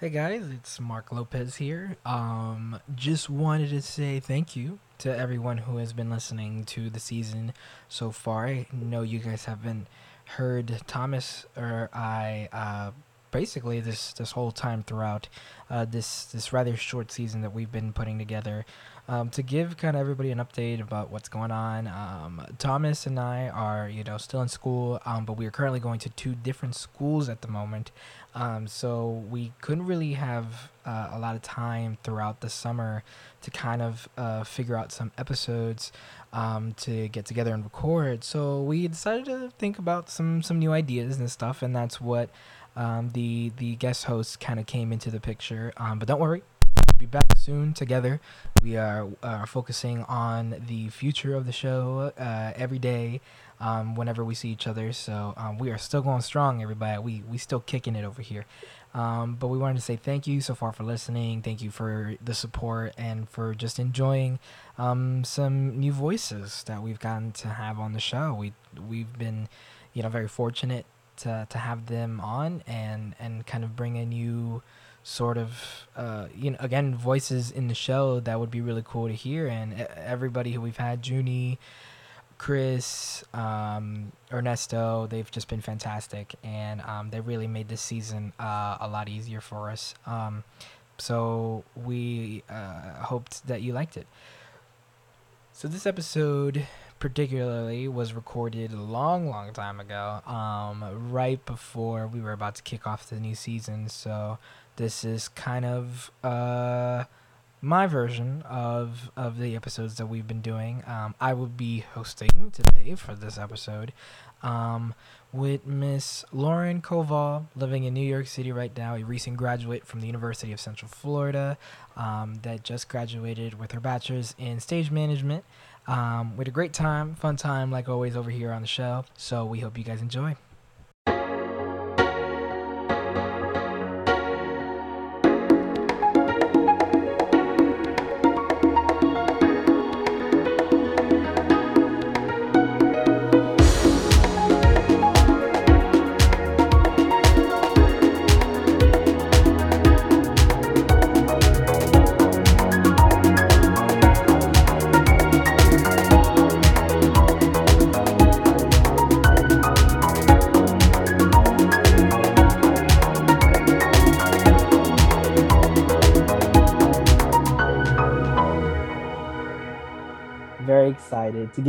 Hey guys, it's Marq Lopez here. Um, just wanted to say thank you to everyone who has been listening to the season so far. I know you guys haven't heard Thomas or I uh, basically this this whole time throughout uh, this this rather short season that we've been putting together. Um, to give kind of everybody an update about what's going on, um, Thomas and I are you know still in school, um, but we are currently going to two different schools at the moment. Um, so we couldn't really have uh, a lot of time throughout the summer to kind of uh, figure out some episodes um, to get together and record. So we decided to think about some some new ideas and stuff, and that's what um, the the guest hosts kind of came into the picture. Um, but don't worry, be back soon together. We are uh, focusing on the future of the show uh, every day. Um, whenever we see each other, so um, we are still going strong, everybody. We we still kicking it over here. Um, but we wanted to say thank you so far for listening. Thank you for the support and for just enjoying um, some new voices that we've gotten to have on the show. We we've been, you know, very fortunate to to have them on and and kind of bring a new sort of uh, you know again voices in the show that would be really cool to hear. And everybody who we've had, Junie. Chris, um, Ernesto, they've just been fantastic, and um, they really made this season uh, a lot easier for us. Um, so we uh, hoped that you liked it. So this episode particularly was recorded a long, long time ago, um, right before we were about to kick off the new season. So this is kind of uh, my version of of the episodes that we've been doing. Um, I will be hosting today for this episode um, with Miss Lauren Koval, living in New York City right now, a recent graduate from the University of Central Florida um, that just graduated with her bachelor's in stage management. Um, we had a great time, fun time, like always, over here on the show. So we hope you guys enjoy.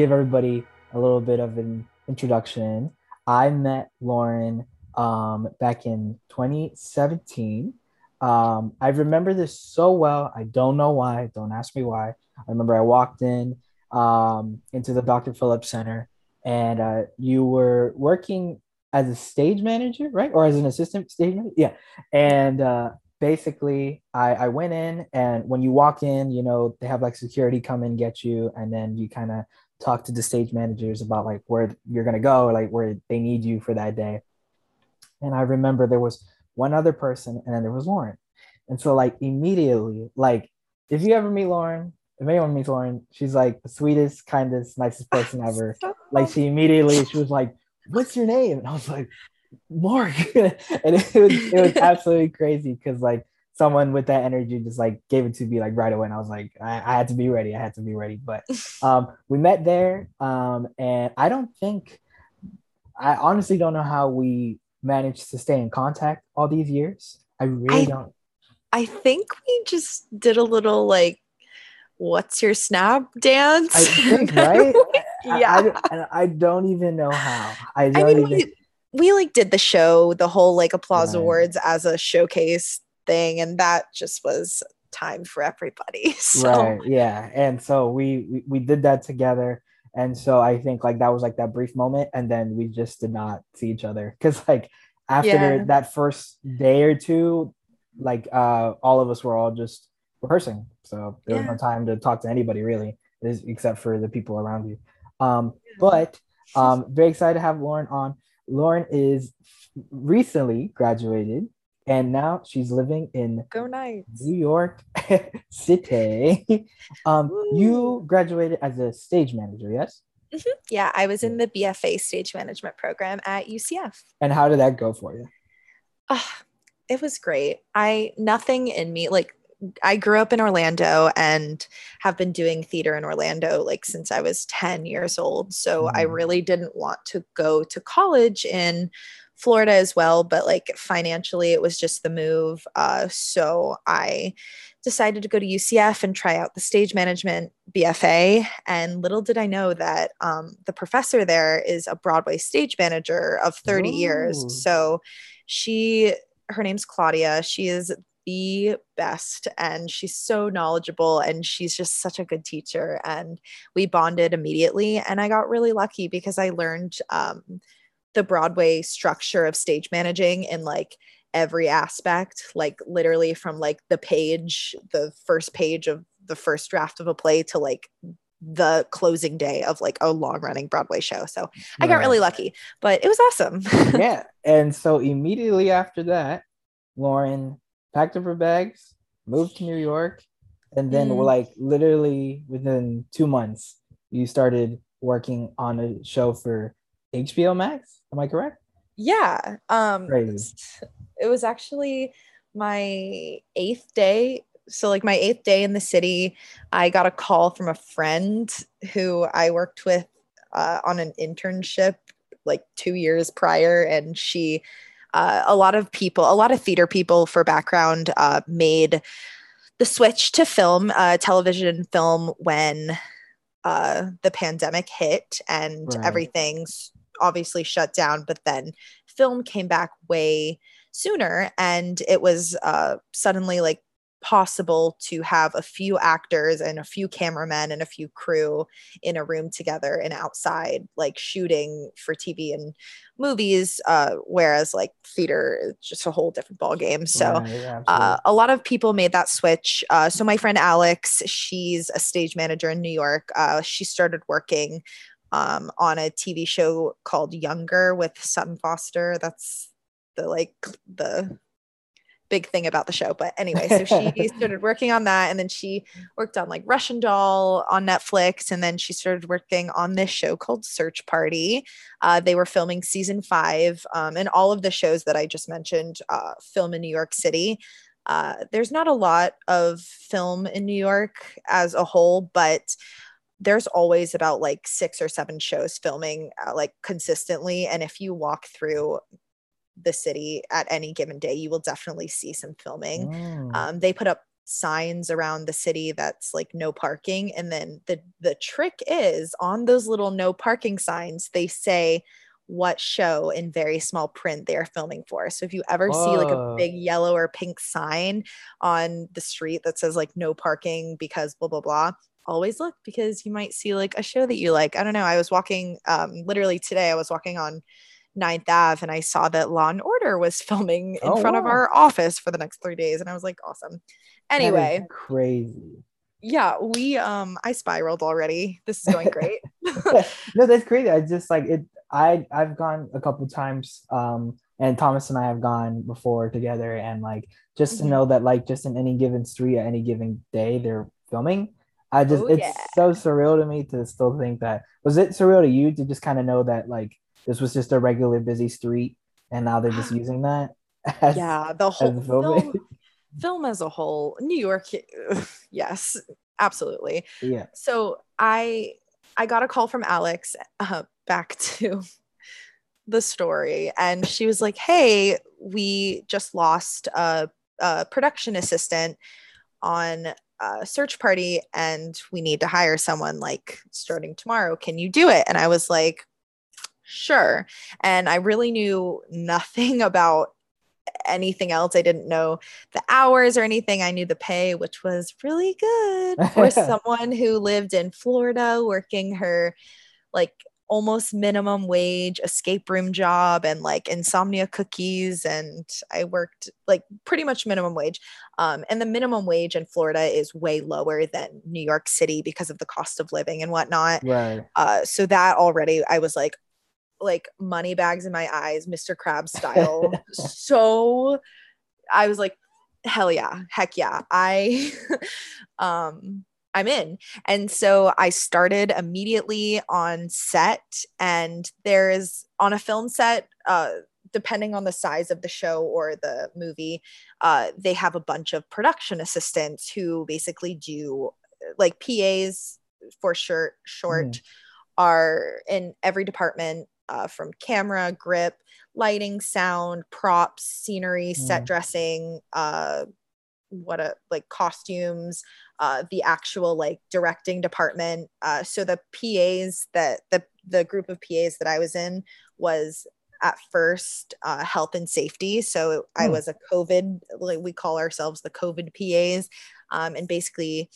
Give everybody a little bit of an introduction. I met Lauren um, back in 2017. Um, I remember this so well. I don't know why. Don't ask me why. I remember I walked in um, into the Dr. Phillips Center, and uh, you were working as a stage manager, right, or as an assistant stage manager. Yeah, and uh, basically I, I went in and when you walk in you know they have like security come and get you and then you kind of talk to the stage managers about like where you're going to go or like where they need you for that day. And i remember there was one other person and then there was lauren. And so like immediately like if you ever meet lauren if anyone meets lauren she's like the sweetest kindest nicest person ever. Like she immediately she was like what's your name? And i was like Marq. and it was it was absolutely crazy because like someone with that energy just like gave it to me like right away. And I was like, I, I had to be ready. I had to be ready. But um we met there. Um and I don't think I honestly don't know how we managed to stay in contact all these years. I really I, don't. I think we just did a little like what's your snap dance? I think, right? yeah. I, I, I, don't even know how. I don't I mean, even we, we like did the show, the whole like applause right. awards as a showcase thing, and that just was time for everybody. So. Right. Yeah. And so we, we we did that together. And so I think like that was like that brief moment, and then we just did not see each other because like after yeah. that first day or two, like uh all of us were all just rehearsing, so there yeah. was no time to talk to anybody really, except for the people around you. Um, but um, very excited to have Lauren on. Lauren is recently graduated and now she's living in Go Knights. New York City. um, you graduated as a stage manager, yes? Mm-hmm. Yeah, I was in the BFA stage management program at UCF. And how did that go for you? Uh, it was great. I nothing in me like I grew up in Orlando and have been doing theater in Orlando like since I was 10 years old. So mm. I really didn't want to go to college in Florida as well, but like financially it was just the move. Uh, so I decided to go to UCF and try out the stage management BFA. And little did I know that um, the professor there is a Broadway stage manager of 30 Ooh. years. So she, her name's Claudia. She is the best and she's so knowledgeable and she's just such a good teacher and we bonded immediately and i got really lucky because i learned um, the broadway structure of stage managing in like every aspect like literally from like the page the first page of the first draft of a play to like the closing day of like a long running broadway show. So i got really lucky but it was awesome. Yeah and so immediately after that lauren packed up her bags, moved to New York, and then mm. like literally within two months, you started working on a show for HBO Max. Am I correct? Yeah. Um Crazy. it was actually my eighth day. So like my eighth day in the city, I got a call from a friend who I worked with uh, on an internship like two years prior, and she uh, a lot of people, a lot of theater people for background uh, made the switch to film, uh, television film when uh, the pandemic hit and right. everything's obviously shut down. But then film came back way sooner. And it was uh, suddenly like possible to have a few actors and a few cameramen and a few crew in a room together and outside like shooting for tv and movies uh, whereas like theater is just a whole different ball game so yeah, uh, a lot of people made that switch. Uh, so my friend alex she's a stage manager in new york. Uh, she started working um, on a tv show called younger with sutton foster that's the like the big thing about the show. But anyway, so she started working on that and then she worked on like Russian Doll on Netflix. And then she started working on this show called Search Party. Uh, they were filming season five um, and all of the shows that I just mentioned uh, film in New York City. Uh, there's not a lot of film in New York as a whole, but there's always about like six or seven shows filming uh, like consistently and if you walk through the city at any given day, you will definitely see some filming. Mm. Um, they put up signs around the city that's like no parking and then the the trick is on those little no parking signs they say what show in very small print they're filming for. So if you ever Whoa. see like a big yellow or pink sign on the street that says like no parking because blah blah blah, always look because you might see like a show that you like. I don't know. I was walking um literally today I was walking on Ninth Ave and I saw that Law and Order was filming in oh, front wow. of our office for the next three days. And I was like, awesome. Anyway. crazy. Yeah, we um I spiraled already. This is going great. no, that's crazy. I just like it I I've gone a couple times um and Thomas and I have gone before together and like just to mm-hmm. know that like just in any given street at any given day they're filming. I just oh, it's yeah. so surreal to me to still think that. Was it surreal to you to just kind of know that like this was just a regular busy street and now they're just using that as, yeah the whole film, film as a whole new york yes absolutely. Yeah. So i i got a call from alex uh, back to the story and she was like hey we just lost a, a production assistant on a search party and we need to hire someone like starting tomorrow can you do it and i was like sure. And I really knew nothing about anything else. I didn't know the hours or anything. I knew the pay, which was really good for someone who lived in Florida working her like almost minimum wage escape room job and like insomnia cookies and i worked like pretty much minimum wage um, and the minimum wage in florida is way lower than new york city because of the cost of living and whatnot right uh, so that already i was like like money bags in my eyes, Mr. Krabs style. so I was like, hell yeah, heck yeah. I um I'm in. And so I started immediately on set and there is on a film set uh depending on the size of the show or the movie, uh, they have a bunch of production assistants who basically do like PAs for short short mm. are in every department uh, from camera, grip, lighting, sound, props, scenery, mm. set dressing, uh, what a like costumes, uh, the actual like directing department. Uh, so the PAs that the the group of PAs that I was in was at first uh, health and safety. So I hmm. was a COVID, like we call ourselves the COVID PAs, um, and basically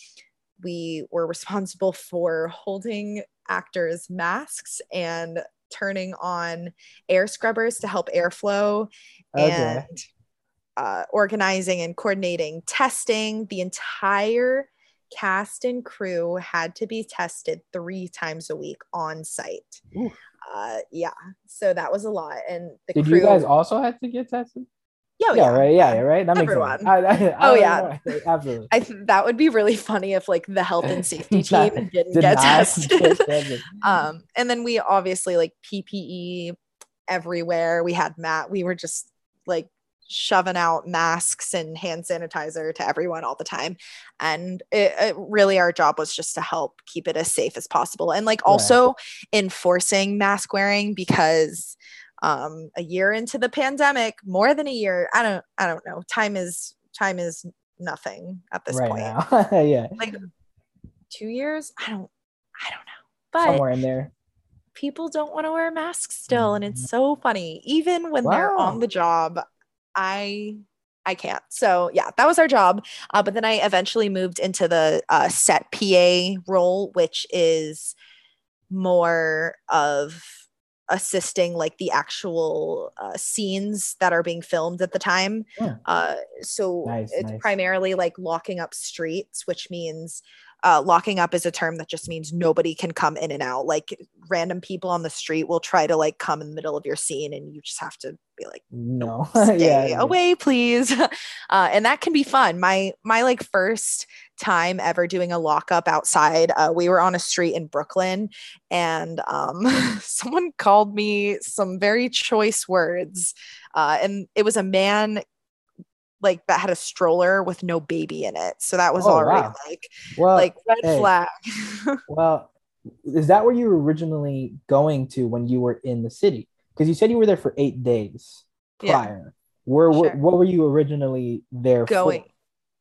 we were responsible for holding actors' masks and turning on air scrubbers to help airflow okay. and uh, organizing and coordinating testing. The entire cast and crew had to be tested three times a week on site. Uh, yeah, so that was a lot. And the did crew, you guys also have to get tested? Yeah, yeah, yeah, right. Yeah, right. That Everyone. makes sense. I, I, oh yeah, absolutely. I th- that would be really funny if like the health and safety team didn't did get tested. um, and then we obviously like PPE everywhere. We had Matt. We were just like shoving out masks and hand sanitizer to everyone all the time. And it, it, really our job was just to help keep it as safe as possible. And like also enforcing mask wearing because um a year into the pandemic more than a year i don't i don't know time is time is nothing at this right point. yeah. Like two years? I don't i don't know. But somewhere in there. people don't want to wear masks still and it's mm-hmm. so funny. Even when wow. they're on the job I I can't. So yeah, that was our job. Uh, but then I eventually moved into the uh, set PA role, which is more of assisting like the actual uh, scenes that are being filmed at the time. Yeah. Uh, so nice, it's nice. primarily like locking up streets, which means uh, locking up is a term that just means nobody can come in and out. Like random people on the street will try to like come in the middle of your scene, and you just have to be like, no, stay yeah, away, please. Uh, and that can be fun. My my like first time ever doing a lockup outside. Uh, we were on a street in Brooklyn, and um, someone called me some very choice words. Uh, and it was a man like that had a stroller with no baby in it. So that was oh, already wow. like well, like red hey, flag. well, is that where you were originally going to when you were in the city? Because you said you were there for eight days prior. Yeah. Where sure. what, what were you originally there going? For?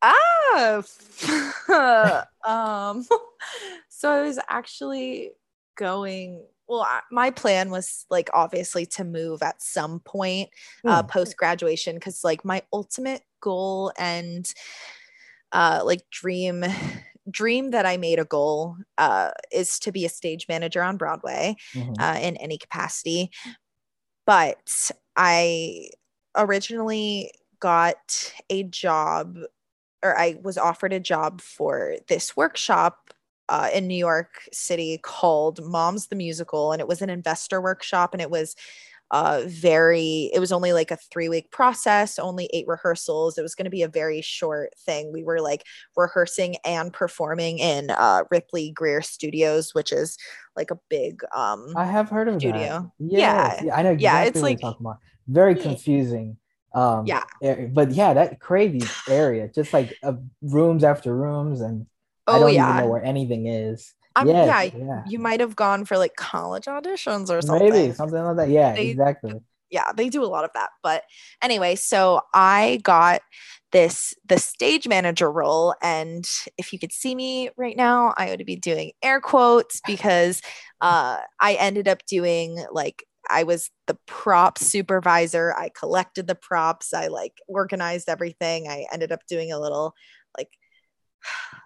Ah, um, so I was actually going well I, my plan was like obviously to move at some point uh, mm. post graduation because like my ultimate goal and uh, like dream dream that I made a goal uh, is to be a stage manager on Broadway mm-hmm. uh, in any capacity. But I originally got a job or I was offered a job for this workshop uh, in New York City called Moms the Musical, and it was an investor workshop, and it was uh, very it was only like a three week process only eight rehearsals it was going to be a very short thing we were like rehearsing and performing in uh, ripley Grier studios which is like a big um i have heard of studio. Yes. yeah yeah i know exactly yeah it's like talking about. very confusing um yeah but yeah that crazy area just like uh, rooms after rooms and oh, I don't yeah. even know where anything is. Um, yes, yeah, yeah, you might have gone for like college auditions or something. Maybe something like that. Yeah, they, exactly. Yeah, they do a lot of that. But anyway, so I got this the stage manager role, and if you could see me right now, I would be doing air quotes because uh, I ended up doing like I was the prop supervisor. I collected the props. I like organized everything. I ended up doing a little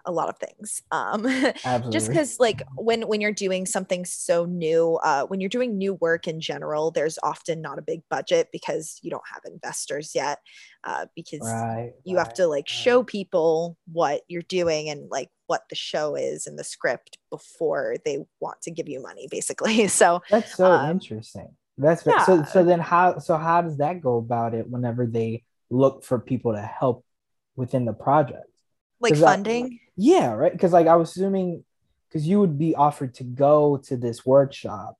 a lot of things um just because like when when you're doing something so new uh when you're doing new work in general there's often not a big budget because you don't have investors yet uh because right, you right, have to like right. show people what you're doing and like what the show is and the script before they want to give you money basically so that's so um, interesting that's yeah. so so then how so how does that go about it whenever they look for people to help within the project like funding I, yeah right because like i was assuming because you would be offered to go to this workshop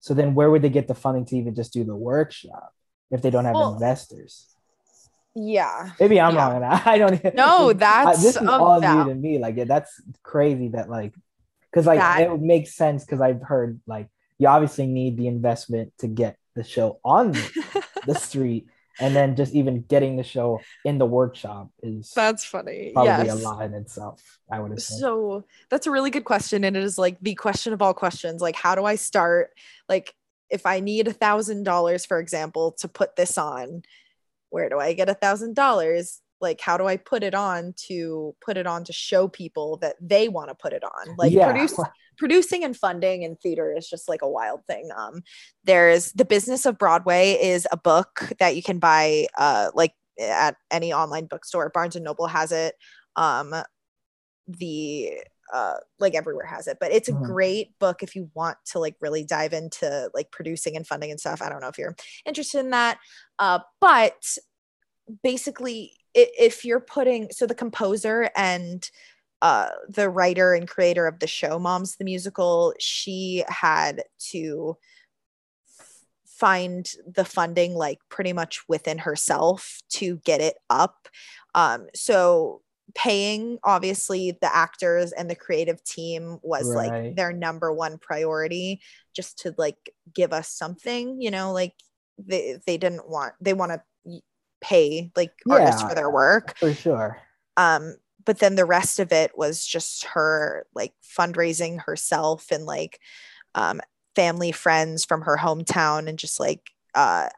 so then where would they get the funding to even just do the workshop if they don't have well, investors. Yeah. Maybe I'm yeah. wrong. I don't. No, that's I, this is all new to me. Like yeah, that's crazy that like because like that, it makes sense because I've heard like you obviously need the investment to get the show on the street and then just even getting the show in the workshop is that's funny. probably yes. a lot in itself i would assume. So that's a really good question and it is like the question of all questions. Like how do i start? Like if i need a thousand dollars for example to put this on where do i get a thousand dollars? Like how do i put it on to put it on to show people that they want to put it on? Like yeah. produce producing and funding in theater is just like a wild thing. Um there's the business of broadway is a book that you can buy uh like at any online bookstore. Barnes and noble has it. Um the uh like everywhere has it. But it's a mm-hmm. great book if you want to like really dive into like producing and funding and stuff. I don't know if you're interested in that. Uh but basically if you're putting so the composer and uh, the writer and creator of the show moms the musical she had to find the funding like pretty much within herself to get it up. Um, so paying obviously the actors and the creative team was right. like their number one priority just to like give us something you know like they they didn't want they want to pay like yeah, artists for their work. For sure. Um but then the rest of it was just her like fundraising herself and like um family friends from her hometown and just like uh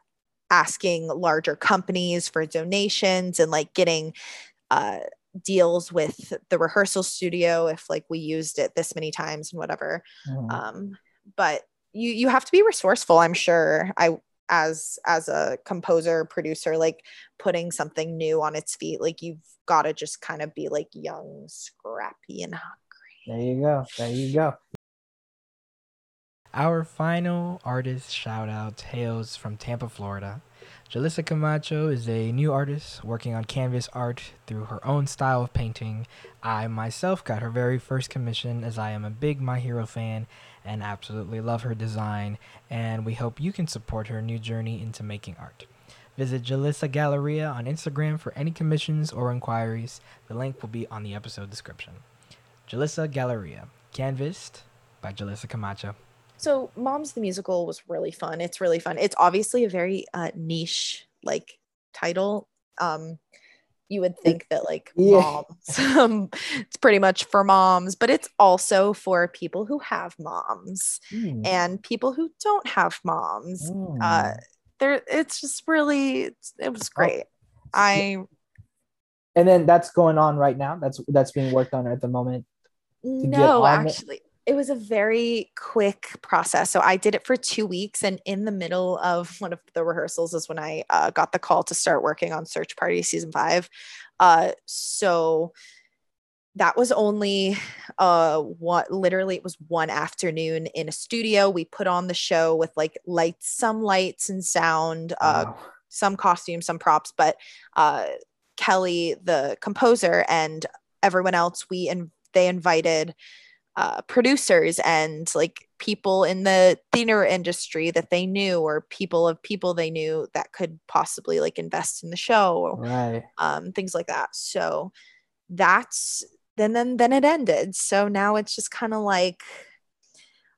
asking larger companies for donations and like getting uh deals with the rehearsal studio if like we used it this many times and whatever mm. um but you you have to be resourceful i'm sure i as as a composer producer like putting something new on its feet like you've got to just kind of be like young scrappy and hungry there you go there you go our final artist shout out hails from Tampa, Florida. Jelissa Camacho is a new artist working on canvas art through her own style of painting. I myself got her very first commission as I am a big My Hero fan and absolutely love her design, and we hope you can support her new journey into making art. Visit Jelissa Galleria on Instagram for any commissions or inquiries. The link will be on the episode description. Jelissa Galleria, canvassed by Jelissa Camacho. So, Moms the Musical was really fun. It's really fun. It's obviously a very uh, niche like title. Um, you would think that like yeah. moms um, it's pretty much for moms but it's also for people who have moms mm. and people who don't have moms mm. uh there it's just really it was oh, great oh. i and then that's going on right now that's that's being worked on at the moment no actually it was a very quick process. So I did it for two weeks, and in the middle of one of the rehearsals is when I uh, got the call to start working on Search Party season five. Uh, so that was only uh what literally it was one afternoon in a studio we put on the show with like lights some lights and sound uh wow. some costumes some props but uh kelly the composer and everyone else we and they invited uh, producers and like people in the theater industry that they knew or people of people they knew that could possibly like invest in the show right. um things like that. So that's then then then it ended. So now it's just kind of like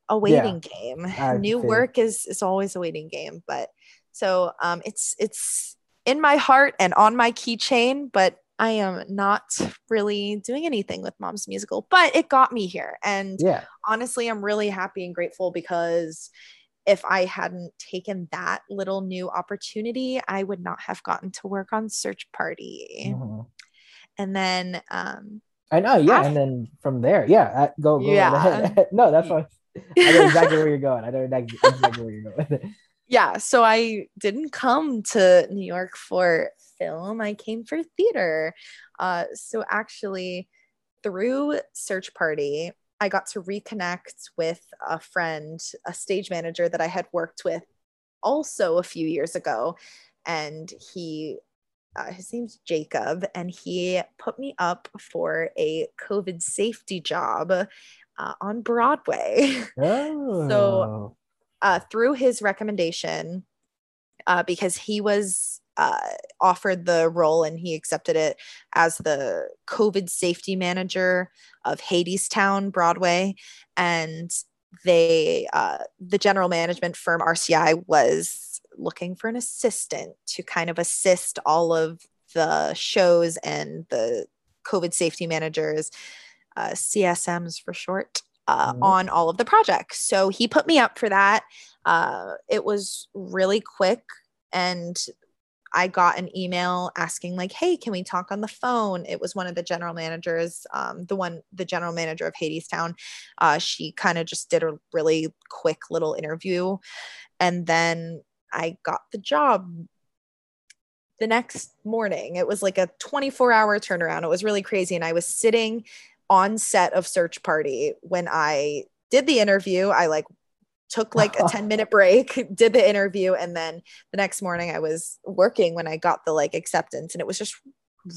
a waiting yeah, game new work is is always a waiting game but so um it's it's in my heart and on my keychain but I am not really doing anything with Mom's Musical, but it got me here. And yeah. honestly, I'm really happy and grateful because if I hadn't taken that little new opportunity, I would not have gotten to work on Search Party. Mm-hmm. And then, um, I know, yeah. After- and then from there, yeah, uh, go, go yeah. no, that's fine. I know exactly where you're going. I know exactly where you're going. yeah. So I didn't come to New York for film, I came for theater. Uh, so actually, through Search Party, I got to reconnect with a friend, a stage manager that I had worked with also a few years ago. And he, uh, his name's Jacob, and he put me up for a COVID safety job uh, on Broadway. Oh. so, uh, through his recommendation, uh, because he was uh, offered the role and he accepted it as the COVID safety manager of Hadestown Broadway. And they, uh, the general management firm RCI was looking for an assistant to kind of assist all of the shows and the COVID safety managers, uh, CSMs for short, uh, mm-hmm. on all of the projects. So he put me up for that. Uh, it was really quick and I got an email asking like, "Hey, can we talk on the phone?" It was one of the general managers, um, the one, the general manager of Hadestown. Uh, she kind of just did a really quick little interview, and then I got the job the next morning. It was like a 24 hour turnaround. It was really crazy, and I was sitting on set of Search Party when I did the interview. I like took like a 10 minute break, did the interview, and then the next morning I was working when I got the like acceptance. And it was just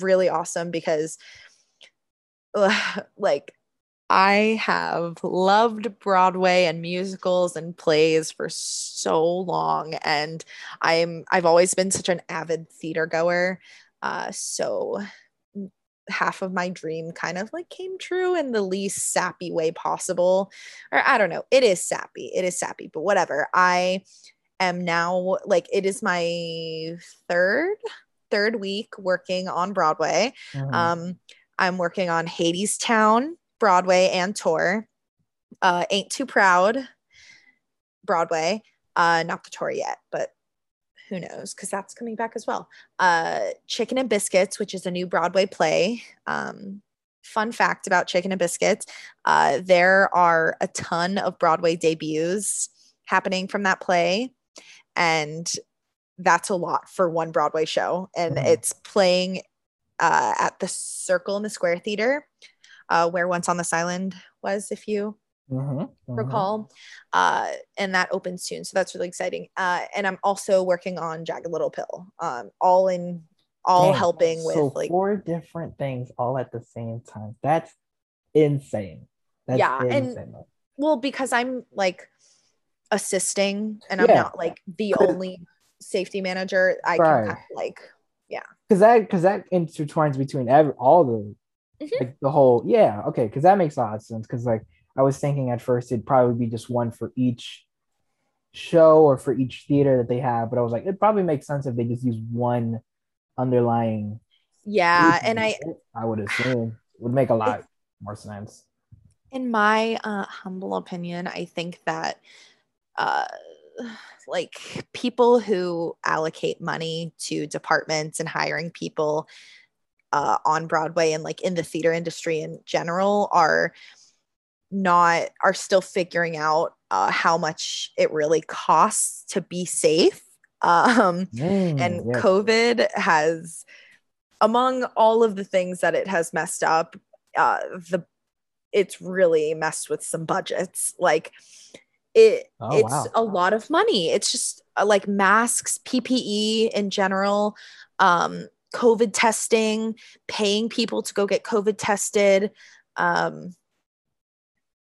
really awesome because like I have loved Broadway and musicals and plays for so long and I'm I've always been such an avid theater goer. Uh, so half of my dream kind of like came true in the least sappy way possible. Or I don't know. It is sappy. It is sappy, but whatever. I am now like it is my third third week working on Broadway. Mm-hmm. Um I'm working on Hadestown, Broadway and tour. Uh Ain't Too Proud, Broadway. Uh not the tour yet, but who knows? Because that's coming back as well. Uh chicken and biscuits which is a new broadway play. Um fun fact about chicken and biscuits uh there are a ton of broadway debuts happening from that play and that's a lot for one broadway show. And mm-hmm. it's playing uh at the circle in the square theater uh where once on this island was if you Mm-hmm, mm-hmm. recall uh and that opens soon so that's really exciting uh and i'm also working on jagged little pill um all in all Dang, helping so with like four different things all at the same time that's insane that's yeah insane. and well because i'm like assisting and i'm yeah. not like the only safety manager i right. can kind of like yeah because that because that intertwines between every all the mm-hmm. like the whole yeah okay because that makes a lot of sense because like I was thinking at first it'd probably be just one for each show or for each theater that they have, but I was like, it probably makes sense if they just use one underlying. Yeah, and I I would assume would make a lot more sense. In my uh, humble opinion, I think that uh, like people who allocate money to departments and hiring people uh, on Broadway and like in the theater industry in general are not are still figuring out uh, how much it really costs to be safe um, mm, and yeah. covid has among all of the things that it has messed up uh, the it's really messed with some budgets like it oh, it's wow. a lot of money it's just uh, like masks ppe in general um, covid testing paying people to go get covid tested um,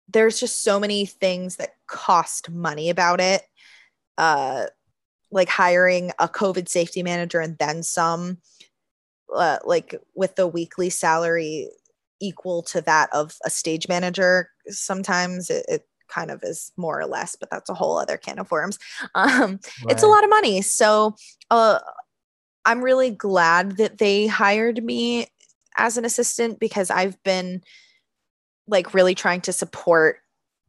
there's just so many things that cost money about it. Uh, like hiring a COVID safety manager and then some, uh, like with the weekly salary equal to that of a stage manager. Sometimes it, it kind of is more or less, but that's a whole other can of worms. Um, right. It's a lot of money. So uh, I'm really glad that they hired me as an assistant because I've been like really trying to support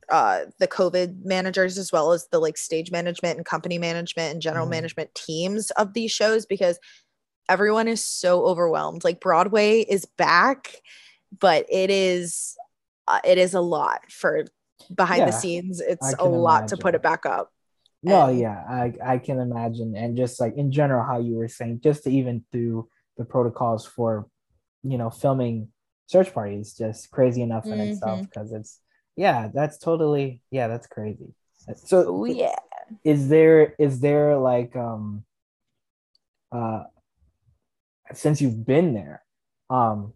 uh, the COVID managers as well as the like stage management and company management and general mm. management teams of these shows because everyone is so overwhelmed. Like Broadway is back, but it is uh, it is a lot for behind yeah, the scenes. It's a lot imagine. to put it back up. No, and, yeah, I I can imagine, and just like in general, how you were saying, just to even through the protocols for, you know, filming search party is just crazy enough in mm-hmm. itself because it's yeah that's totally yeah that's crazy. So Ooh, yeah. is there is there like um uh since you've been there um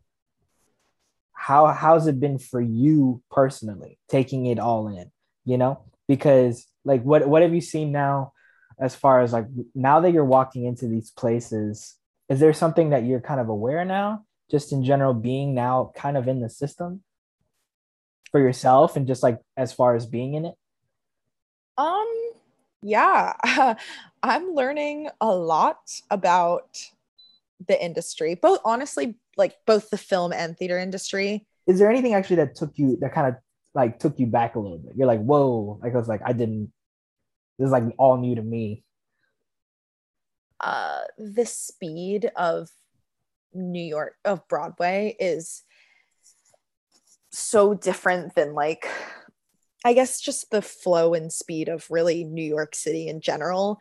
how how's it been for you personally taking it all in you know? Because like what what have you seen now as far as like now that you're walking into these places is there something that you're kind of aware now just in general being now kind of in the system for yourself and just like as far as being in it? Um yeah. I'm learning a lot about the industry both honestly like both the film and theater industry. Is there anything actually that took you that kind of like took you back a little bit? You're like whoa like i was like i didn't this is like all new to me. Uh the speed of new york of broadway is so different than like I guess just the flow and speed of really New York City in general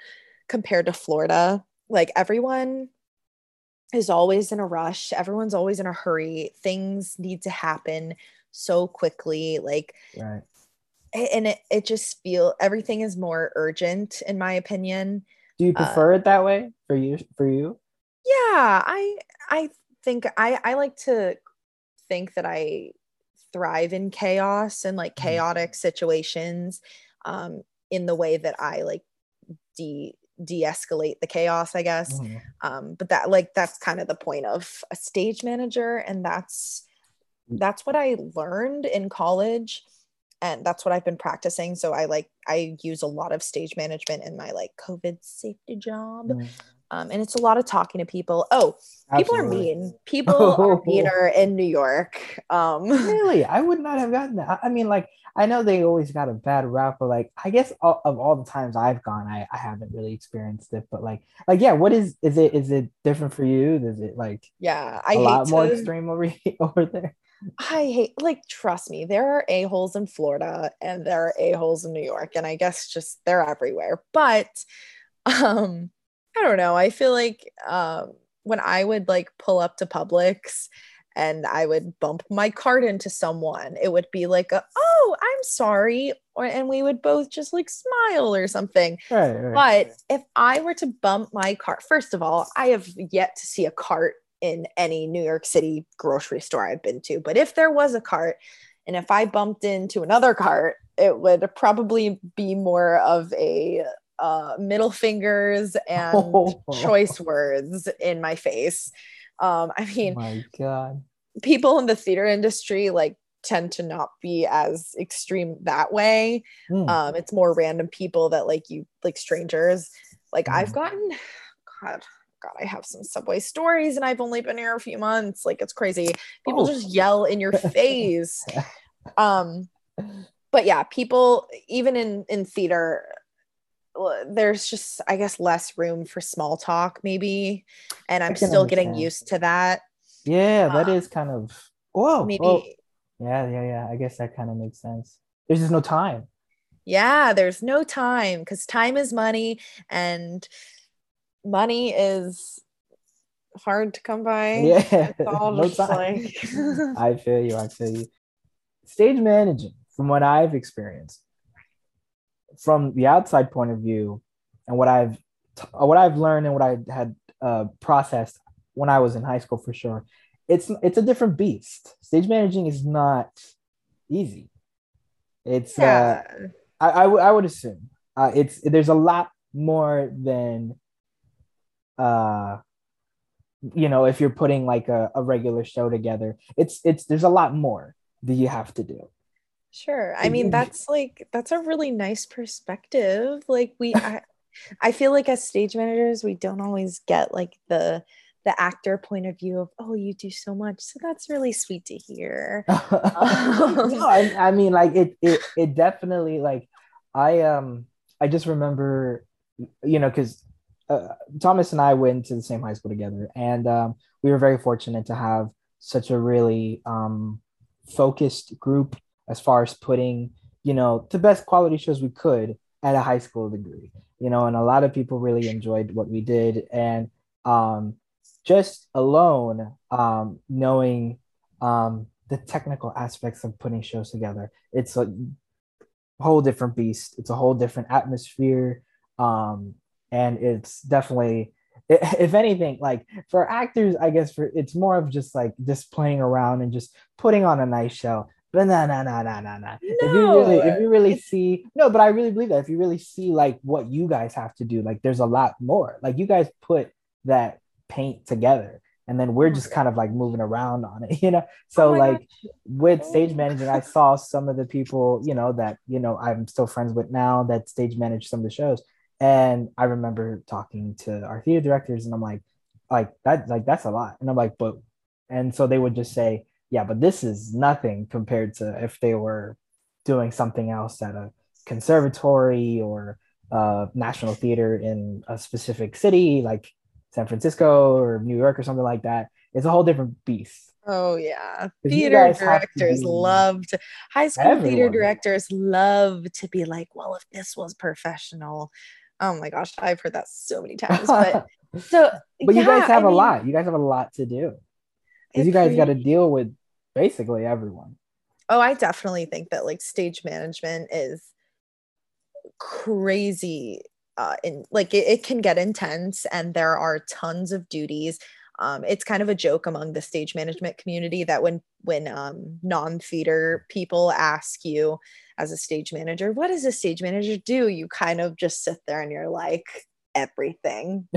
compared to Florida. Like everyone is always in a rush, everyone's always in a hurry. Things need to happen so quickly. Like, right. and it, it just feel everything is more urgent in my opinion. Do you prefer uh, it that way for you for you? Yeah, I I think I I like to think that I thrive in chaos and like mm-hmm. chaotic situations um, in the way that I like de de-escalate the chaos i guess mm-hmm. um, but that like that's kind of the point of a stage manager and that's that's what i learned in college and that's what i've been practicing so i like i use a lot of stage management in my like covid safety job mm-hmm. Um, and it's a lot of talking to people. Oh, people Absolutely. are mean. People are meaner in New York. Um, really, I would not have gotten that. I mean, like I know they always got a bad rap, but like I guess all, of all the times I've gone, I, I haven't really experienced it. But like like yeah, what is is it? Is it different for you? Is it like yeah, I a lot more extreme over over there? I hate like trust me, there are a-holes in Florida and there are a-holes in New York, and I guess just they're everywhere. But um I don't know. I feel like um, when I would like pull up to Publix and I would bump my cart into someone, it would be like, a, "Oh, I'm sorry," or and we would both just like smile or something. Right, right. But if I were to bump my cart, first of all, I have yet to see a cart in any New York City grocery store I've been to. But if there was a cart, and if I bumped into another cart, it would probably be more of a uh, middle fingers and oh. choice words in my face. Um, I mean, oh my God, people in the theater industry like tend to not be as extreme that way. Mm. Um, it's more random people that like you like strangers. Like mm. I've gotten, God, God, I have some subway stories and I've only been here a few months. Like it's crazy. People oh. just yell in your face. um, but yeah, people even in in theater, there's just i guess less room for small talk maybe and i'm still understand. getting used to that yeah that uh, is kind of whoa maybe whoa. yeah yeah yeah i guess that kind of makes sense there's just no time yeah there's no time because time is money and money is hard to come by yeah no time. Like... i feel you i feel you stage managing from what i've experienced from the outside point of view and what I've what I've learned and what I had uh, processed when I was in high school for sure, it's it's a different beast. Stage managing is not easy. It's uh, yeah. uh, I, I, w- I would assume uh, it's there's a lot more than uh you know if you're putting like a, a regular show together it's it's there's a lot more that you have to do Sure. I mean, that's like that's a really nice perspective. Like we I, I feel like as stage managers, we don't always get like the the actor point of view of oh you do so much so that's really sweet to hear um, no, I, I, mean like it, it it definitely like i um i just remember you know because uh, thomas and i went to the same high school together and um, we were very fortunate to have such a really um focused group as far as putting, you know, the best quality shows we could at a high school degree. You know, and a lot of people really enjoyed what we did. And um, just alone, um, knowing um, the technical aspects of putting shows together, it's a whole different beast. It's a whole different atmosphere. Um, and it's definitely if anything like for actors i guess for it's more of just like just playing around and just putting on a nice show But no, no, no, no, no, no. If you really, if you really see, no, but I really believe that if you really see like what you guys have to do, like there's a lot more. Like you guys put that paint together and then we're just kind of like moving around on it, you know. So oh like gosh. with stage managing, I saw some of the people, you know, that you know I'm still friends with now that stage manage some of the shows, and I remember talking to our theater directors, and I'm like, like that, like that's a lot, and I'm like, but, and so they would just say, yeah, but this is nothing compared to if they were doing something else at a conservatory or a national theater in a specific city, like San Francisco or New York or something like that. It's a whole different beast. Oh yeah. Theater directors love to high school everyone. theater directors love to be like, well, if this was professional. Oh my gosh, I've heard that so many times. But so But yeah, you guys have I a mean, lot. You guys have a lot to do. Because you guys got to deal with basically everyone. Oh, I definitely think that like stage management is crazy uh in like it, it can get intense and there are tons of duties um, it's kind of a joke among the stage management community that when when um, non-theater people ask you as a stage manager what does a stage manager do you kind of just sit there and you're like everything.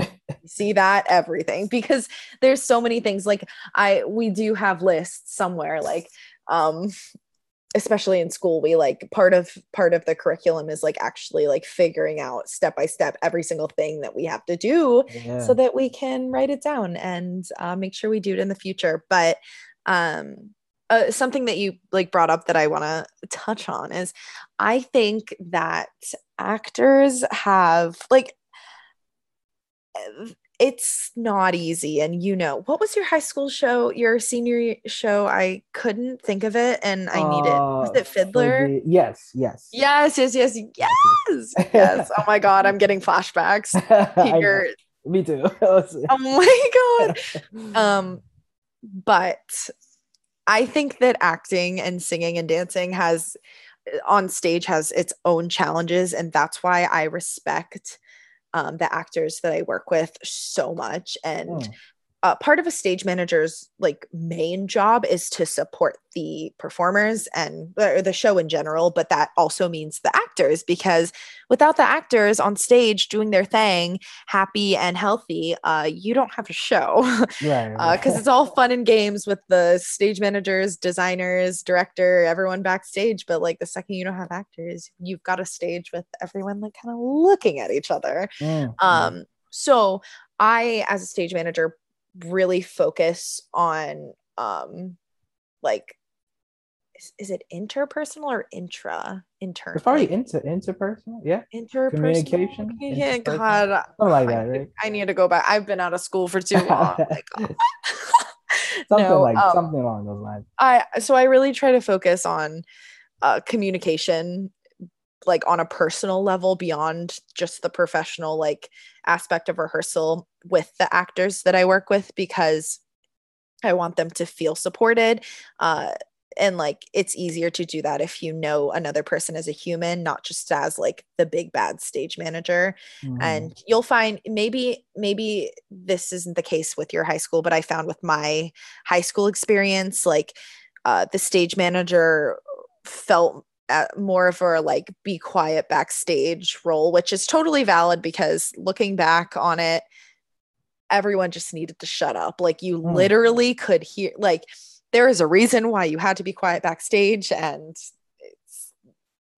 See that? Everything. Because there's so many things like i we do have lists somewhere like um especially in school we like part of part of the curriculum is like actually like figuring out step by step every single thing that we have to do yeah. so that we can write it down and uh, make sure we do it in the future. But um uh, something that you like brought up that I want to touch on is I think that actors have like it's not easy. And you know what was your high school show your senior show? I couldn't think of it and i needed uh, was it fiddler? the, yes yes. Yes yes yes yes yes oh my god i'm getting flashbacks. Me too. Oh my god. Um but i think that acting and singing and dancing has on stage has its own challenges and that's why i respect um, the actors that I work with so much. And mm uh, part of a stage manager's like main job is to support the performers and or the show in general but that also means the actors because without the actors on stage doing their thing happy and healthy uh, you don't have a show. Because right, right. uh, it's all fun and games with the stage managers designers director everyone backstage but like the second you don't have actors you've got a stage with everyone like kind of looking at each other. Mm. Um so I, as a stage manager, really focus on um like is, is it interpersonal or intra intern it's probably inter interpersonal yeah. Interpersonal? Communication yeah god. Something like that right? I, need to go back. I've been out of school for too long. Like, something no, like um, something along those lines. I so i really try to focus on uh, communication like on a personal level beyond just the professional like aspect of rehearsal with the actors that I work with because I want them to feel supported. Uh, and like it's easier to do that if you know another person as a human not just as like the big bad stage manager mm-hmm. and you'll find maybe maybe this isn't the case with your high school but i found with my high school experience like uh, the stage manager felt more of a like be quiet backstage role, which is totally valid because looking back on it, everyone just needed to shut up. Like you mm. literally could hear like there is a reason why you had to be quiet backstage and it's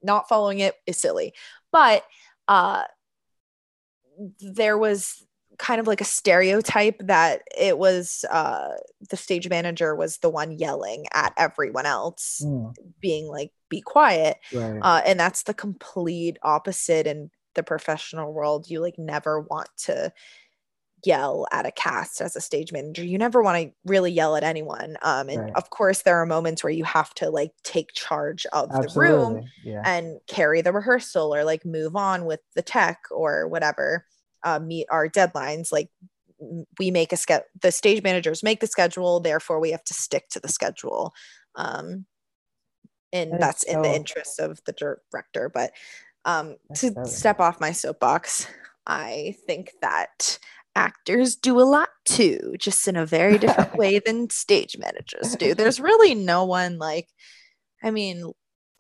not following it is silly. But uh there was kind of like a stereotype that it was uh the stage manager was the one yelling at everyone else mm. being like be quiet right. uh and that's the complete opposite in the professional world you like never want to yell at a cast as a stage manager you never want to really yell at anyone um and right. of course there are moments where you have to like take charge of Absolutely. the room yeah. and carry the rehearsal or like move on with the tech or whatever uh, meet our deadlines like we make a schedule the stage managers make the schedule therefore we have to stick to the schedule um and that that's so, in the interest of the director but um to so step off my soapbox i think that actors do a lot too just in a very different way than stage managers do there's really no one like I mean,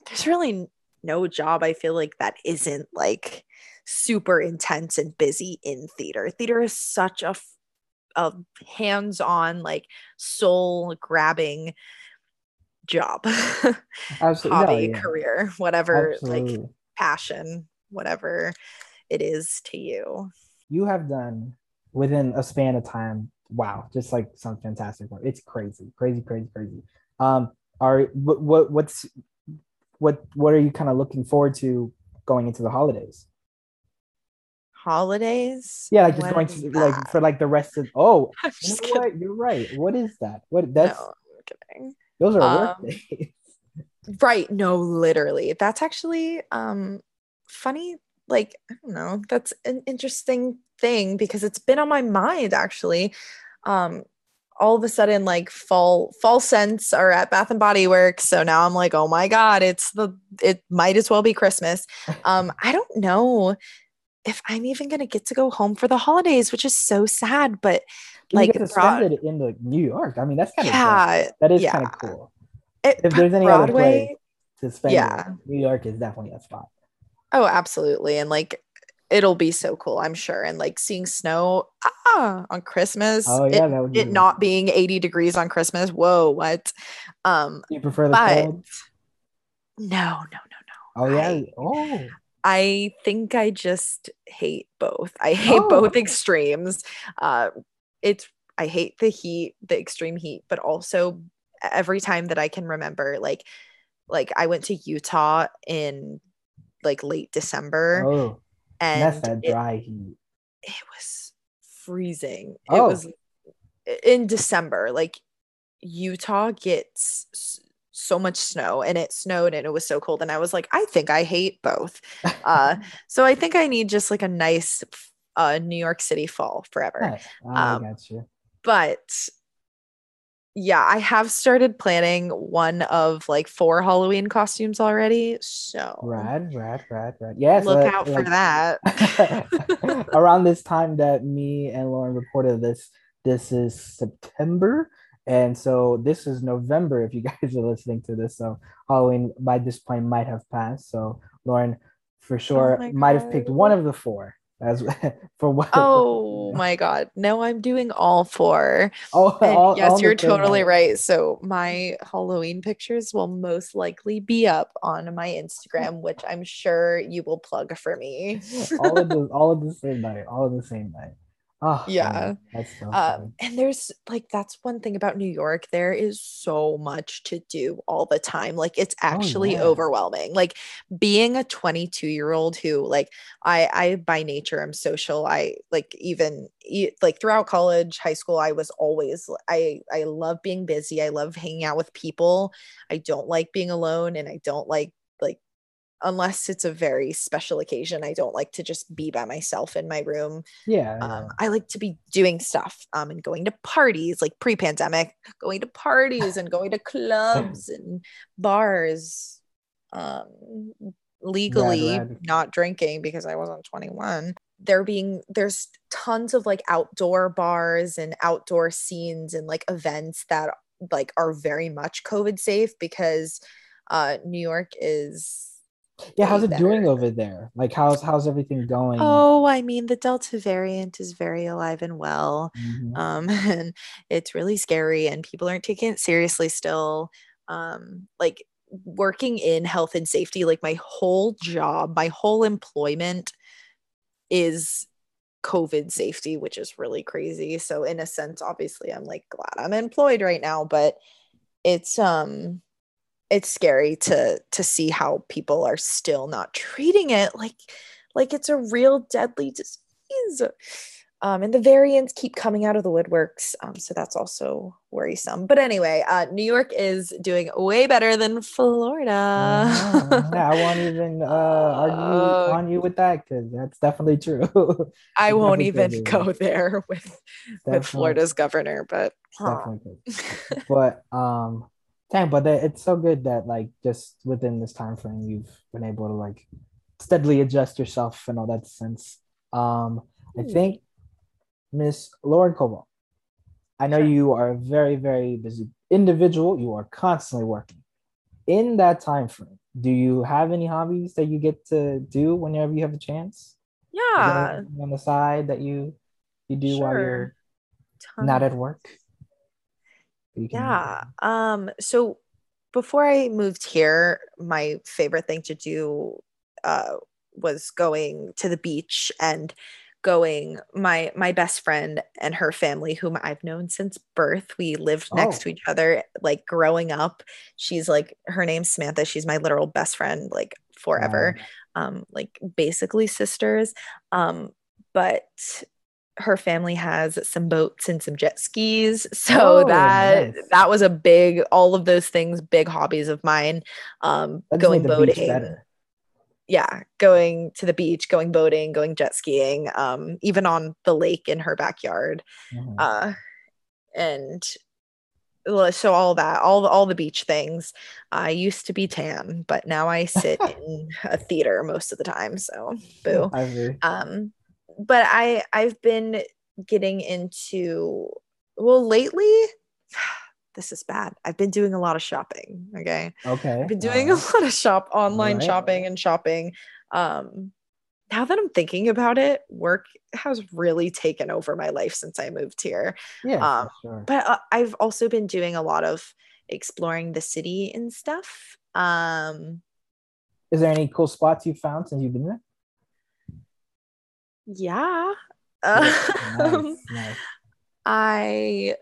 there's really no job I feel like that isn't like super intense and busy in theater. Theater is such a a hands-on like soul grabbing job Absolutely. hobby yeah. career whatever Absolutely. like passion whatever it is to you you have done within a span of time wow just like some fantastic work it's crazy crazy crazy crazy um are what, what what's what what are you kind of looking forward to going into the holidays holidays yeah like just going to that? like for like the rest of oh you know what? you're right what is that what that's no, I'm kidding. Those are um, work days. right. No literally. That's actually um funny like i don't know. That's an interesting thing because it's been on my mind actually. Um all of a sudden like fall fall scents are at bath and body works. So now i'm like oh my god it's the it might as well be christmas. Um i don't know if i'm even gonna get to go home for the holidays which is so sad but like you to spend it in the new york i mean that's kind of yeah cool. that is yeah. kind of cool it, if there's any Broadway, other place to spend yeah new york is definitely a spot oh absolutely and like it'll be so cool, I'm sure. And like seeing snow ah, on Christmas. Oh yeah, it, that would it not being 80 degrees on Christmas. Whoa, what? Um you prefer the but, cold? No, no, no, no. Oh yeah. I, oh. I think I just hate both. I hate oh. both extremes. Uh it's I hate the heat, the extreme heat, but also every time that I can remember, like like I went to Utah in like late December. Oh and that's that dry it, heat. It was freezing. Oh. It was in December. Like Utah gets so much snow and it snowed and it was so cold and I was like I think I hate both. Uh so I think I need just like a nice uh New York City fall forever. Nice. Um, got you. But yeah, I have started planning one of like four Halloween costumes already. So rad, rad, rad, rad. Yes, look uh, out like, for that. around this time that me and Lauren reported this, this is September. And so this is November if you guys are listening to this. So Halloween by this point might have passed. So Lauren for oh sure oh might have picked one of the four as for what oh my god. No i'm doing all four. Oh all, yes all you're totally right. So my halloween pictures will most likely be up on my instagram which i'm sure you will plug for me. All of the all of the same night all of the same night Oh, yeah. So um, and there's like, that's one thing about New York. There is so much to do all the time. Like, it's oh, actually oh, yeah. overwhelming. Like, being a 22 year old who, like, I, I by nature am social. I like, even like throughout college, high school, I was always, I, I love being busy. I love hanging out with people. I don't like being alone and I don't like unless it's a very special occasion i don't like to just be by myself in my room. Yeah, um, i like to be doing stuff um, and going to parties like pre-pandemic going to parties and going to clubs and bars um, legally rad, rad. not drinking because i wasn't 21 there being there's tons of like outdoor bars and outdoor scenes and like events that like are very much covid safe because uh new york is yeah how's it better. doing over there like how's how's everything going oh i mean the delta variant is very alive and well mm-hmm. um and it's really scary and people aren't taking it seriously still um like working in health and safety like my whole job my whole employment is covid safety which is really crazy so in a sense obviously i'm like glad i'm employed right now but it's um it's scary to to see how people are still not treating it like like it's a real deadly disease. Um, and the variants keep coming out of the woodworks um, so that's also worrisome. But anyway uh, new york is doing way better than florida. Uh, yeah, i won't even uh, argue on you with that because that's definitely true. I won't even go there with definitely. with florida's governor but huh. but um Dang, but it's so good that like just within this time frame you've been able to like steadily adjust yourself and all that sense. Um, I hmm. think Miss Lauren Koval, I know you are a very, very busy individual. You are constantly working. in that time frame, do you have any hobbies that you get to do whenever you have a chance? Yeah. On the side that you you do sure. while you're Ton. not at work. Yeah. Um. So before I moved here, my favorite thing to do uh, was going to the beach and going my my best friend and her family whom i've known since birth we lived next oh. to each other like growing up she's like her name's samantha she's my literal best friend like forever wow. um like basically sisters um but her family has some boats and some jet skis. So oh, that nice. that was a big all of those things big hobbies of mine um going boating. yeah going to the beach going boating going jet skiing um even on the lake in her backyard. Mm-hmm. uh and so all that all all the beach things. I used to be tan but now i sit in a theater most of the time so boo. um but I I've been getting into well lately this is bad. I've been doing a lot of shopping. Okay. Okay. I've been doing a lot of shop online right. shopping and shopping. Um, now that I'm thinking about it, work has really taken over my life since I moved here. Yeah. Um, sure. But uh, I've also been doing a lot of exploring the city and stuff. Um, is there any cool spots you found since you've been there? Yeah. nice, nice. I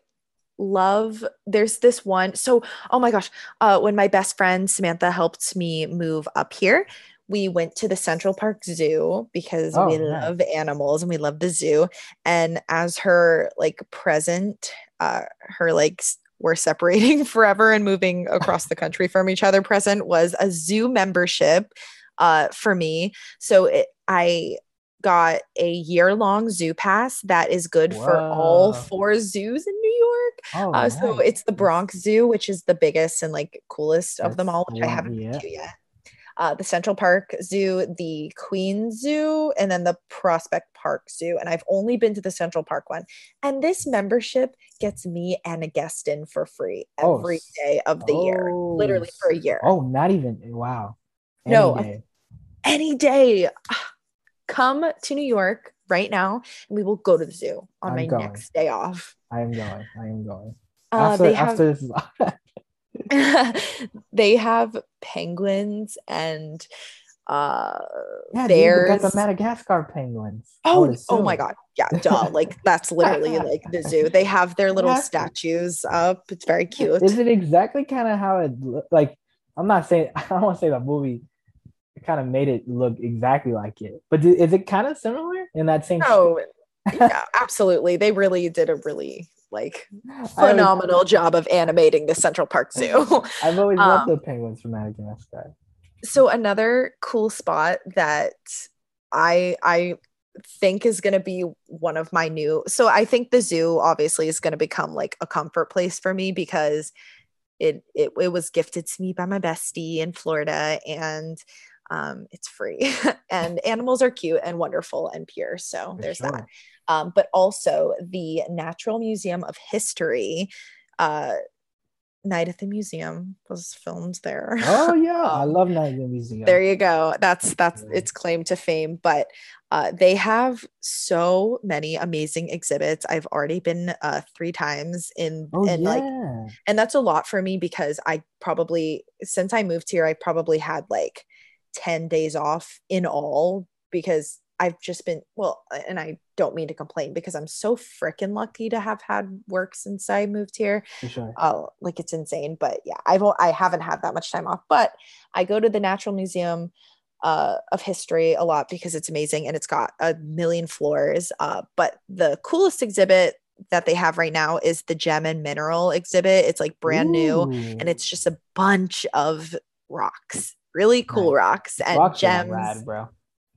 love there's this one so oh my gosh uh when my best friend Samantha helped me move up here we went to the Central Park Zoo because oh, we nice. love animals and we love the zoo and as her like present uh her like we're separating forever and moving across the country from each other present was a zoo membership uh for me so it, I got a year long zoo pass that is good Whoa. for all four zoos in New York. Oh, uh. So it's the Bronx Zoo, which is the biggest and like coolest That's of them all, which I haven't been to yet. Uh, the Central Park Zoo, the Queen Zoo, and then the Prospect Park Zoo. And I've only been to the Central Park one. And this membership gets me and a guest in for free oh, every oh, day of the oh, year, literally for a year. Oh, not even wow. Any no, day. any day come to New York right now and we will go to the zoo on I'm my going. next day off. I am going. I am going. Uh, after, they have, after this they have penguins and uh yeah, bears. got the Madagascar penguins. Oh, oh my god. Yeah, duh. like that's literally like the zoo. They have their little statues up. It's very cute. Is it exactly kind of how it like I'm not saying I don't want to say the movie kind of made it look exactly like it. But is it kind of similar in that same? Oh, yeah, absolutely. They really did a really like phenomenal job of animating the Central Park Zoo. I've always um, loved the penguins from Madagascar. So another cool spot that I I think is going to be one of my new so I think the zoo obviously is going to become like a comfort place for me because it, it it was gifted to me by my bestie in Florida and um, it's free. And animals are cute and wonderful and pure so For there's sure. that. Um, but also the natural museum of history uh, night at the museum was filmed there. Oh yeah. Um, i love night at the museum. there you go. That's that's its claim to fame but uh, they have so many amazing exhibits. I've already been uh, three times in oh, and yeah. like and that's a lot for me because i probably since i moved here i probably had like 10 days off in all because I've just been well, and I don't mean to complain because I'm so freaking lucky to have had work since I moved here. Sure. Uh, like it's insane, but yeah, I've I haven't had that much time off. But I go to the Natural Museum uh, of History a lot because it's amazing and it's got a million floors. Uh, but the coolest exhibit that they have right now is the Gem and Mineral exhibit. It's like brand Ooh. new and it's just a bunch of rocks really cool right. rocks and rocks gems. Rad, bro.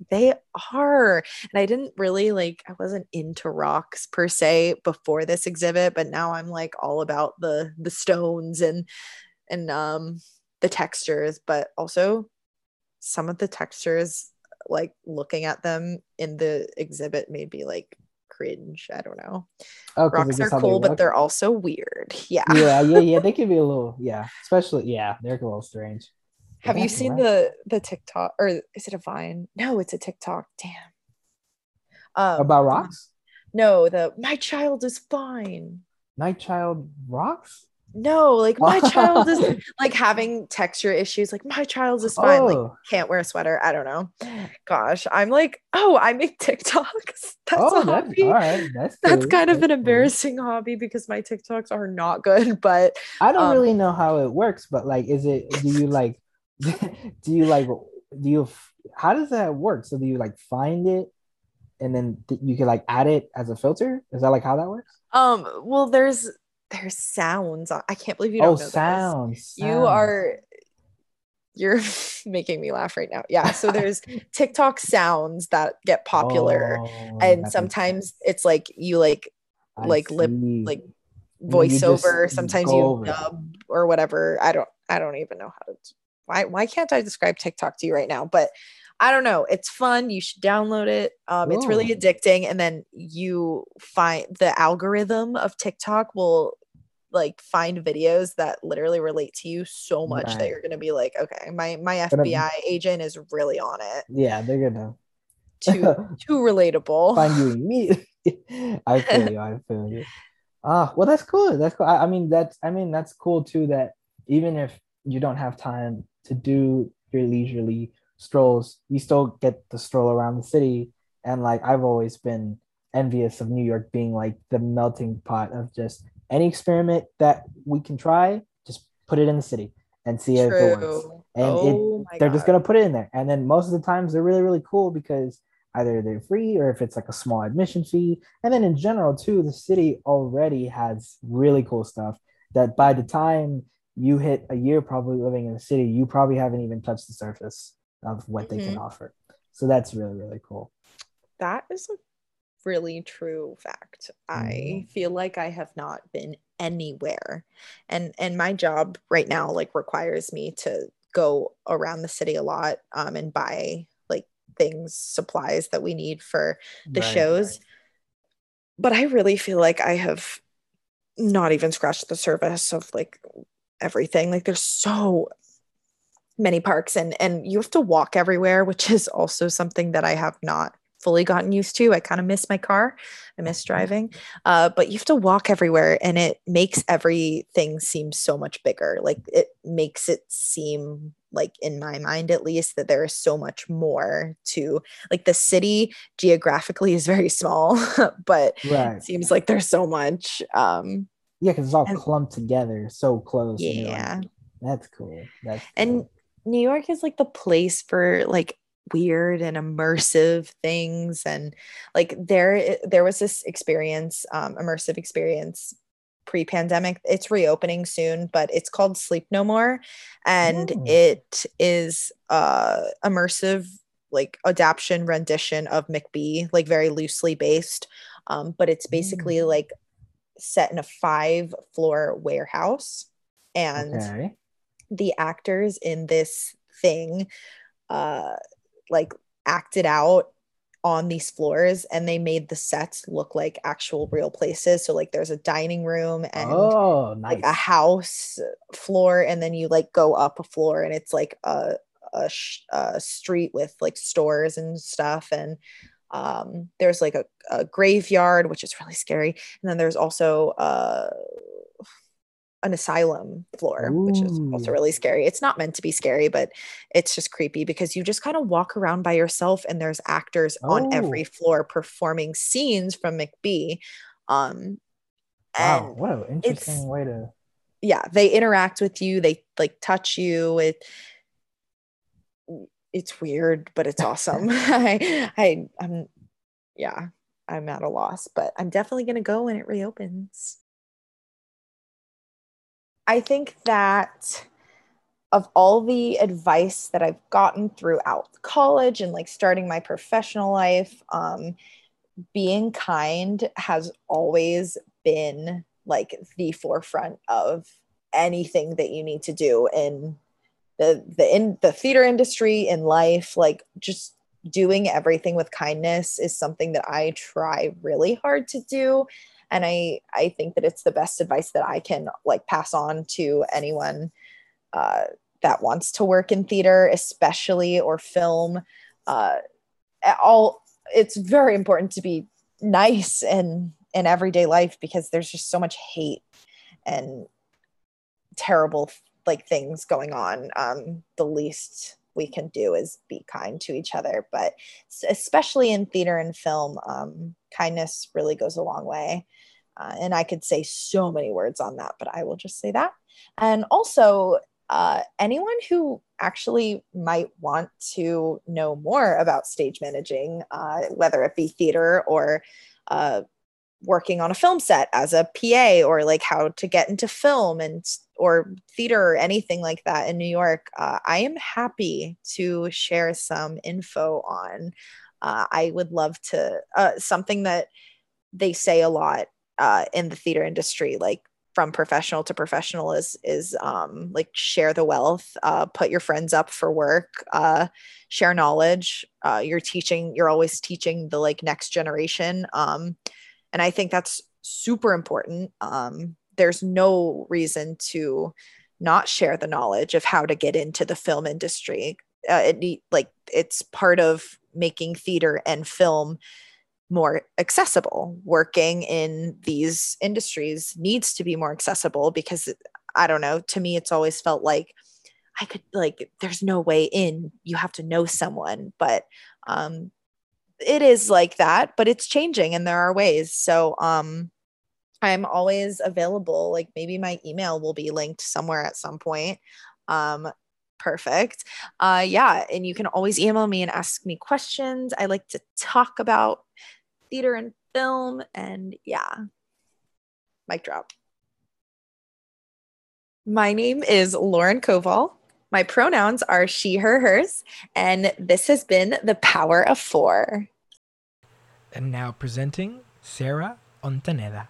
They are. And I didn't really like I wasn't into rocks per se before this exhibit, but now I'm like all about the the stones and and um the textures, but also some of the textures like looking at them in the exhibit made me like cringe. I don't know. Oh, rocks are cool, but they're also weird. Yeah. Yeah, yeah, yeah. They can be a little, yeah. Especially, yeah, they're a little strange. Have you seen the the TikTok or is it a Vine? No, it's a TikTok. Damn. Um, About rocks? No, the my child is fine. My child rocks? No, like my child is like having texture issues. Like my child is fine. Oh. Like can't wear a sweater. I don't know. Gosh, I'm like, oh, I make TikToks. That's oh, a hobby. That's, all right. That's, that's kind of an embarrassing hobby because my TikToks are not good. But I don't um, really know how it works. But like, is it? Do you like? do you like? Do you? How does that work? So do you like find it? And then th- you can like add it as a filter. Is that like how that works? Um. Well, there's there's sounds. I can't believe you don't oh, know sounds, this. You sounds. are you're making me laugh right now. Yeah. So there's TikTok sounds that get popular. Oh, and sometimes it's like you like I like see. lip like voiceover. Sometimes you dub or whatever. I don't I don't even know how to why why can't I describe TikTok to you right now? But I don't know. It's fun. You should download it. Um, it's really addicting. And then you find the algorithm of TikTok will like find videos that literally relate to you so much right. that you're gonna be like, okay, my my FBI agent is really on it. Yeah, they're gonna too too relatable. Find you immediately. I feel you. I feel you. Ah, well, that's cool. That's cool. I, I mean, that's I mean, that's cool too. That even if you don't have time to do your leisurely strolls, you still get the stroll around the city. And like I've always been envious of New York being like the melting pot of just any experiment that we can try, just put it in the city and see True. if it works. And oh it, they're God. just gonna put it in there. And then most of the times they're really, really cool because either they're free or if it's like a small admission fee. And then in general, too, the city already has really cool stuff that by the time you hit a year probably living in the city, you probably haven't even touched the surface of what mm-hmm. they can mm-hmm. offer. So that's really, really cool. That is a really true fact. Mm-hmm. I feel like I have not been anywhere. And and my job right now like requires me to go around the city a lot um and buy like things, supplies that we need for the right, shows. Right. But I really feel like I have not even scratched the surface of like everything. Like there's so many parks and and you have to walk everywhere, which is also something that I have not fully gotten used to. I kind of miss my car. I miss mm-hmm. driving. Uh, but you have to walk everywhere and it makes everything seem so much bigger. Like it makes it seem like in my mind at least that there is so much more to like the city geographically is very small, but right. it seems like there's so much. Um yeah, because it's all and, clumped together so close. Yeah. Like, That's cool. That's cool. and New York is like the place for like weird and immersive things and like there there was this experience um immersive experience pre-pandemic it's reopening soon but it's called sleep no more and oh. it is uh immersive like adaptation rendition of Macbeth like very loosely based um but it's basically mm. like set in a five floor warehouse and okay. the actors in this thing uh like acted out on these floors and they made the sets look like actual real places so like there's a dining room and oh, nice. like a house floor and then you like go up a floor and it's like a, a, sh- a street with like stores and stuff and um, there's like a, a, graveyard which is really scary and then there's also uh, an asylum floor, Ooh. which is also really scary. It's not meant to be scary, but it's just creepy because you just kind of walk around by yourself and there's actors oh. on every floor performing scenes from Macbeth. Um wow, what an interesting way to yeah, they interact with you, they like touch you. It it's weird, but it's awesome. I I I'm yeah, I'm at a loss, but I'm definitely gonna go when it reopens. I think that of all the advice that I've gotten throughout college and like starting my professional life, um, being kind has always been like the forefront of anything that you need to do in the the in the theater industry in life like just doing everything with kindness is something that I try really hard to do. And I I think that it's the best advice that I can like pass on to anyone uh, that wants to work in theater especially or film. Uh, all it's very important to be nice in in everyday life because there's just so much hate and terrible like things going on um the least we can do is be kind to each other. But especially in theater and film um kindness really goes a long way. Uh, and i could say so many words on that but i will just say that. And also uh, anyone who actually might want to know more about stage managing, uh, whether it be theater or uh, working on a film set as a PA or like how to get into film and or theater or anything like that in New York, uh, I am happy to share some info on. Uh, I would love to uh, something that they say a lot uh, in the theater industry, like from professional to professional is is um, like share the wealth uh, put your friends up for work uh, share knowledge uh, you're teaching you're always teaching the like next generation um, and i think that's super important um, there's no reason to not share the knowledge of how to get into the film industry uh, it like it's part of making theater and film more accessible. Working in these industries needs to be more accessible because I don't know, to me, it's always felt like I could, like, there's no way in. You have to know someone. But um, it is like that, but it's changing and there are ways. So, um, I'm always available. Like maybe my email will be linked somewhere at some point. Um, perfect. Uh, yeah, and you can always email me and ask me questions. I like to talk about theater and film. And yeah, mic drop. My name is Lauren Koval. My pronouns are she, her, hers. And this has been The Power of Four. And now presenting Sara Ontaneda.